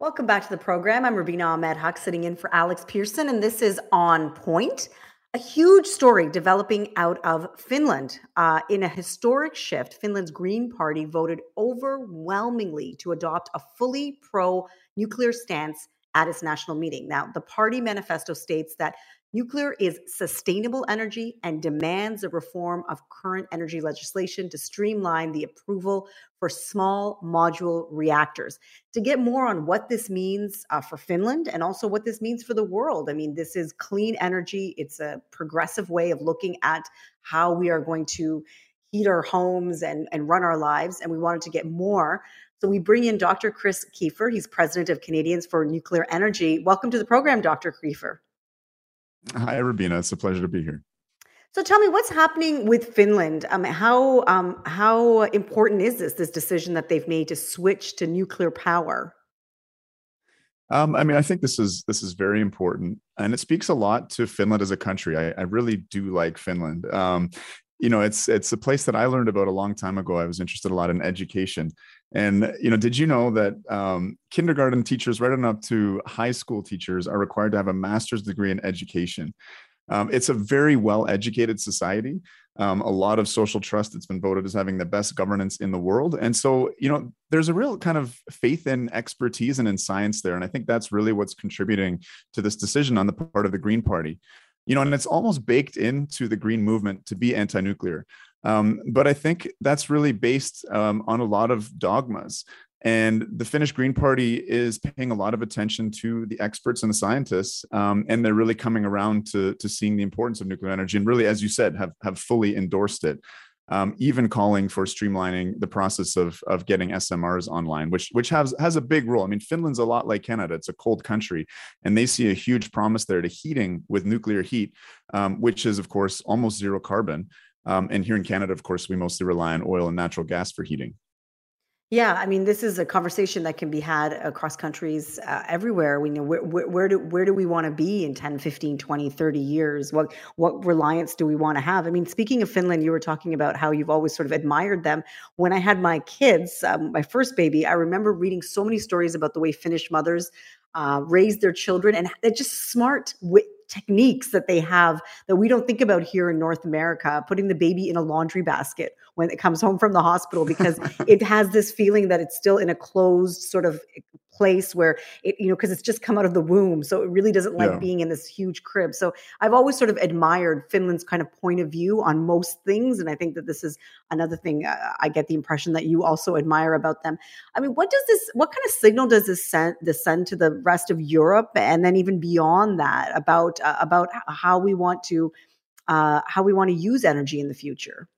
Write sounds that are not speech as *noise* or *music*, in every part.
Welcome back to the program. I'm Rubina Ahmed Haq sitting in for Alex Pearson, and this is On Point. A huge story developing out of Finland. Uh, in a historic shift, Finland's Green Party voted overwhelmingly to adopt a fully pro nuclear stance at its national meeting. Now, the party manifesto states that Nuclear is sustainable energy and demands a reform of current energy legislation to streamline the approval for small module reactors. To get more on what this means uh, for Finland and also what this means for the world, I mean, this is clean energy, it's a progressive way of looking at how we are going to heat our homes and, and run our lives. And we wanted to get more. So we bring in Dr. Chris Keefer. He's president of Canadians for Nuclear Energy. Welcome to the program, Dr. Keefer. Hi, Rubina. It's a pleasure to be here. So tell me what's happening with Finland. Um, how um, how important is this this decision that they've made to switch to nuclear power? Um, I mean, I think this is this is very important, and it speaks a lot to Finland as a country. I, I really do like Finland. Um, you know, it's it's a place that I learned about a long time ago. I was interested a lot in education, and you know, did you know that um, kindergarten teachers, right on up to high school teachers, are required to have a master's degree in education? Um, it's a very well-educated society. Um, a lot of social trust. It's been voted as having the best governance in the world, and so you know, there's a real kind of faith in expertise and in science there. And I think that's really what's contributing to this decision on the part of the Green Party you know, and it's almost baked into the green movement to be anti-nuclear. Um, but I think that's really based um, on a lot of dogmas. And the Finnish Green Party is paying a lot of attention to the experts and the scientists, um, and they're really coming around to, to seeing the importance of nuclear energy. And really, as you said, have have fully endorsed it um, even calling for streamlining the process of, of getting SMRs online, which which has has a big role. I mean, Finland's a lot like Canada; it's a cold country, and they see a huge promise there to heating with nuclear heat, um, which is of course almost zero carbon. Um, and here in Canada, of course, we mostly rely on oil and natural gas for heating. Yeah, I mean, this is a conversation that can be had across countries uh, everywhere. We know where, where, where, do where do we want to be in 10, 15, 20, 30 years? What what reliance do we want to have? I mean, speaking of Finland, you were talking about how you've always sort of admired them. When I had my kids, um, my first baby, I remember reading so many stories about the way Finnish mothers uh, raise their children and they're just smart, techniques that they have that we don't think about here in North America, putting the baby in a laundry basket when it comes home from the hospital because *laughs* it has this feeling that it's still in a closed sort of place where it, you know, because it's just come out of the womb. So it really doesn't like yeah. being in this huge crib. So I've always sort of admired Finland's kind of point of view on most things. And I think that this is another thing uh, I get the impression that you also admire about them. I mean, what does this, what kind of signal does this send, this send to the rest of Europe and then even beyond that about, uh, about how we want to, uh, how we want to use energy in the future?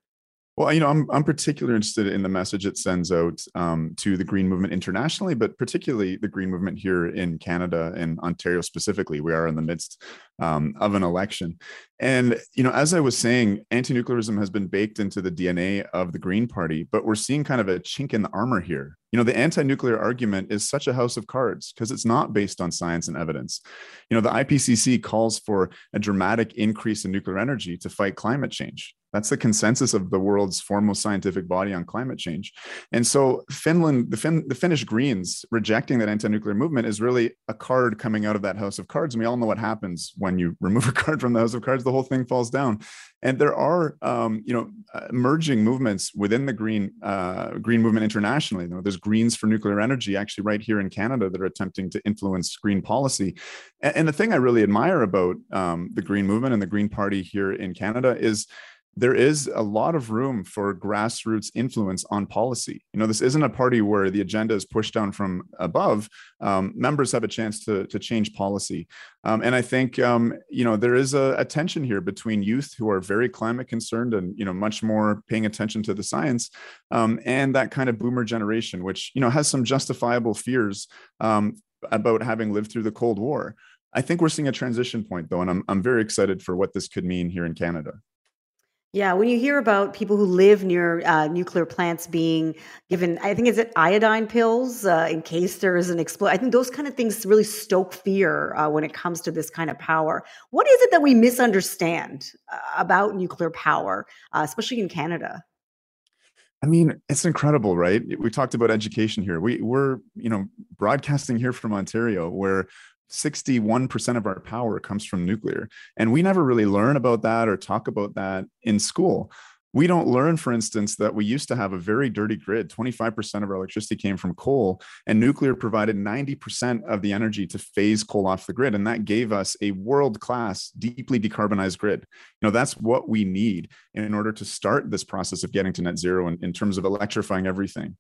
Well, you know, I'm I'm particularly interested in the message it sends out um, to the green movement internationally, but particularly the green movement here in Canada and Ontario specifically. We are in the midst um, of an election, and you know, as I was saying, anti-nuclearism has been baked into the DNA of the Green Party, but we're seeing kind of a chink in the armor here. You know, the anti-nuclear argument is such a house of cards because it's not based on science and evidence. You know, the IPCC calls for a dramatic increase in nuclear energy to fight climate change that's the consensus of the world's foremost scientific body on climate change. And so Finland, the, fin- the Finnish Greens rejecting that anti-nuclear movement is really a card coming out of that house of cards. And we all know what happens when you *laughs* remove a card from the house of cards, the whole thing falls down. And there are, um, you know, emerging movements within the green uh, green movement internationally. You know, there's Greens for Nuclear Energy, actually, right here in Canada, that are attempting to influence green policy. And, and the thing I really admire about um, the Green movement and the Green Party here in Canada is there is a lot of room for grassroots influence on policy. You know, this isn't a party where the agenda is pushed down from above. Um, members have a chance to, to change policy. Um, and I think, um, you know, there is a, a, tension here between youth who are very climate concerned and, you know, much more paying attention to the science um, and that kind of boomer generation, which, you know, has some justifiable fears um, about having lived through the Cold War. I think we're seeing a transition point, though, and I'm, I'm very excited for what this could mean here in Canada. Yeah, when you hear about people who live near uh, nuclear plants being given, I think is it iodine pills uh, in case there is an explosion. I think those kind of things really stoke fear uh, when it comes to this kind of power. What is it that we misunderstand uh, about nuclear power, uh, especially in Canada? I mean, it's incredible, right? We talked about education here. We we're, you know, broadcasting here from Ontario where 61% of our power comes from nuclear. And we never really learn about that or talk about that in school we don't learn, for instance, that we used to have a very dirty grid. 25% of our electricity came from coal, and nuclear provided 90% of the energy to phase coal off the grid. And that gave us a world class, deeply decarbonized grid. You know, that's what we need in order to start this process of getting to net zero in, in terms of electrifying everything.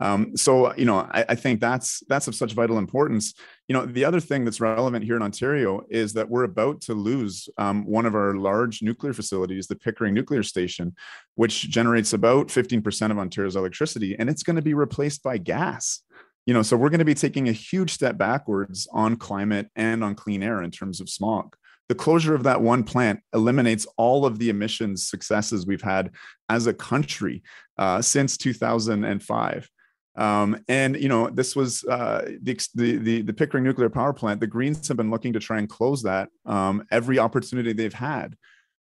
Um, so you know, I, I, think that's that's of such vital importance. You know, the other thing that's relevant here in Ontario is that we're about to lose um, one of our large nuclear facilities, the Pickering Nuclear Station, which generates about 15% of Ontario's electricity, and it's going to be replaced by gas. You know, so we're going to be taking a huge step backwards on climate and on clean air in terms of smog the closure of that one plant eliminates all of the emissions successes we've had as a country uh, since 2005. Um, and you know, this was uh, the, the the Pickering nuclear power plant. The Greens have been looking to try and close that um, every opportunity they've had.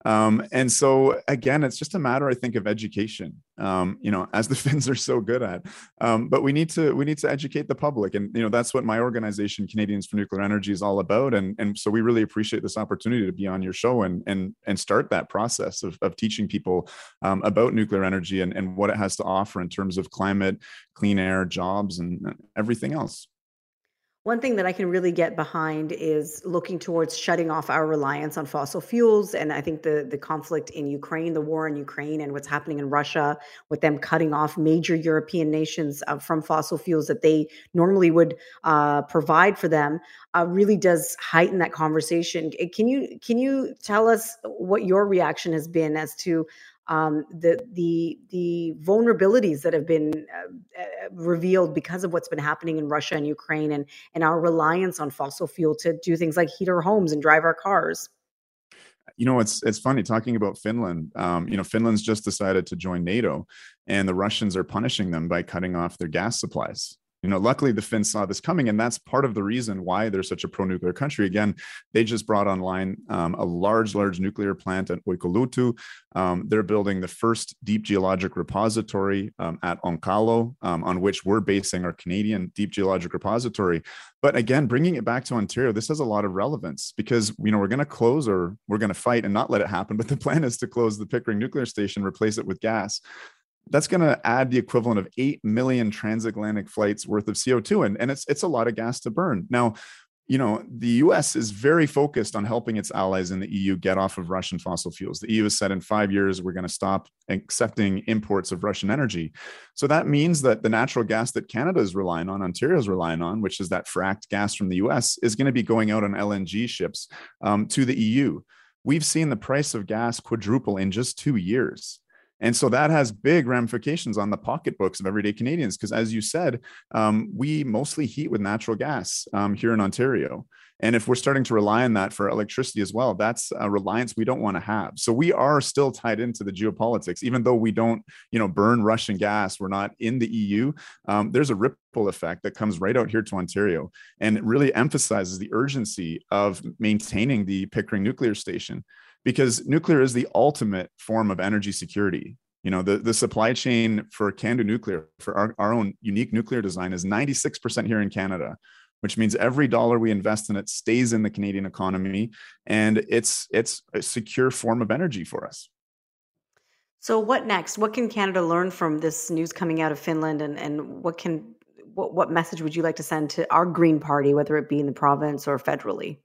Um, and so again, it's just a matter, I think, of education. Um, you know, as the *laughs* Finns are so good at. Um, but we need to we need to educate the public, and you know that's what my organization, Canadians for Nuclear Energy, is all about. And and so we really appreciate this opportunity to be on your show and and and start that process of of teaching people um, about nuclear energy and and what it has to offer in terms of climate, clean air, jobs, and everything else. One thing that I can really get behind is looking towards shutting off our reliance on fossil fuels. And I think the, the conflict in Ukraine, the war in Ukraine, and what's happening in Russia, with them cutting off major European nations uh, from fossil fuels that they normally would uh, provide for them, uh, really does heighten that conversation. Can you can you tell us what your reaction has been as to um, the the the vulnerabilities that have been uh, uh, revealed because of what's been happening in Russia and Ukraine, and and our reliance on fossil fuel to do things like heat our homes and drive our cars. You know, it's it's funny talking about Finland. Um, you know, Finland's just decided to join NATO, and the Russians are punishing them by cutting off their gas supplies you know luckily the finns saw this coming and that's part of the reason why they're such a pro-nuclear country. Again they just brought online um, a large large nuclear plant at Olkiluoto. Um, they're building the first deep geologic repository um, at onkalo um, on which we're basing our canadian deep geologic repository. But again bringing it back to ontario this has a lot of relevance because you know we're going to close or we're going to fight and not let it happen but the *laughs* plan is to close the pickering nuclear station replace it with gas that's going to add the equivalent of 8 million transatlantic flights worth of CO2 and, and it's it's a lot of gas to burn. Now, you know, the US is very focused on helping its allies in the EU get off of Russian fossil fuels. The EU has said in 5 years we're going to stop accepting imports of Russian energy. So that means that the natural gas that Canada is relying on, Ontario is relying on, which is that fracked gas from the US, is going to be going out on LNG ships um, to the EU. We've seen the price of gas quadruple in just 2 years. And so that has big ramifications on the pocketbooks of everyday Canadians. Because as you said, um, we mostly heat with natural gas um, here in Ontario. And if we're starting to rely on that for electricity as well, that's a reliance we don't want to have. So we are still tied into the geopolitics, even though we don't, you know, burn Russian gas. We're not in the EU. Um, there's a ripple effect that comes right out here to Ontario, and it really emphasizes the urgency of maintaining the Pickering nuclear station because nuclear is the ultimate form of energy security. You know, the, the supply chain for CANDU Nuclear, for our, our own unique nuclear design, is 96% here in Canada, which means every dollar we invest in it stays in the Canadian economy, and it's it's a secure form of energy for us. So, what next? What can Canada learn from this news coming out of Finland, and and what can what, what message would you like to send to our Green Party, whether it be in the province or federally?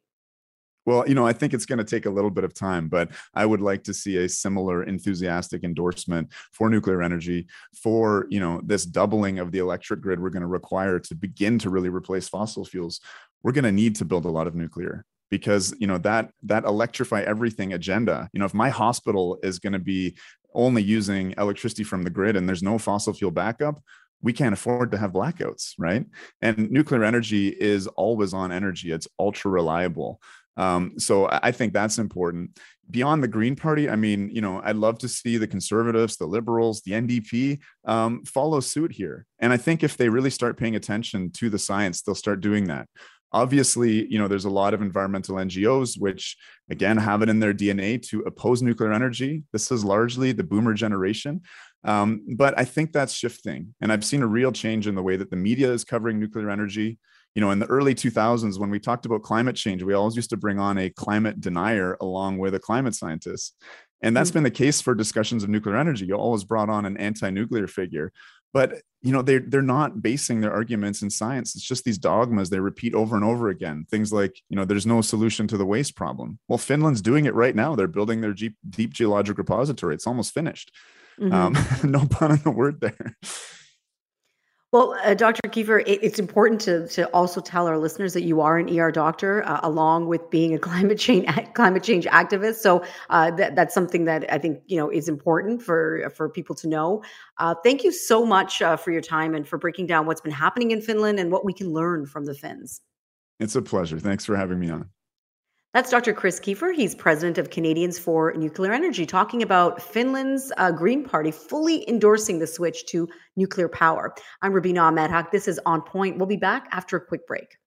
Well, you know, I think it's going to take a little bit of time, but I would like to see a similar enthusiastic endorsement for nuclear energy, for, you know, this doubling of the electric grid we're going to require to begin to really replace fossil fuels. We're going to need to build a lot of nuclear because you know that that electrify everything agenda. You know if my hospital is going to be only using electricity from the grid and there's no fossil fuel backup we can't afford to have blackouts right? And nuclear energy is always on energy. It's ultra reliable um, so I think that's important. Beyond the Green Party, I mean, you know, I'd love to see the conservatives, the liberals, the NDP um, follow suit here. And I think if they really start paying attention to the science, they'll start doing that. Obviously, you know, there's a lot of environmental NGOs which, again, have it in their DNA to oppose nuclear energy. This is largely the boomer generation. Um, but I think that's shifting. And I've seen a real change in the way that the media is covering nuclear energy. You know, in the early 2000s, when we talked about climate change, we always used to bring on a climate denier along with a climate scientist. And that's mm-hmm. been the case for discussions of nuclear energy. You always brought on an anti-nuclear figure, but you know they're they're not basing their arguments in science. It's just these dogmas they repeat over and over again. Things like you know there's no solution to the waste problem. Well, Finland's doing it right now. They're building their deep, deep geologic repository. It's almost finished. Mm-hmm. Um, *laughs* no pun on the word there. Well, uh, Dr. Keefer, it, it's important to to also tell our listeners that you are an ER doctor, uh, along with being a *laughs* climate change climate change activist. So uh, that, that's something that I think you know is important for for people to know. Uh, thank you so much uh, for your time and for breaking down what's been happening in Finland and what we can learn from the Finns. It's a pleasure. Thanks for having me on. That's Dr. Chris Keefer. He's president of Canadians for Nuclear Energy, talking about Finland's uh, Green Party fully endorsing the switch to nuclear power. I'm Rubina Ahmed Haq. This is On Point. We'll be back after a quick break.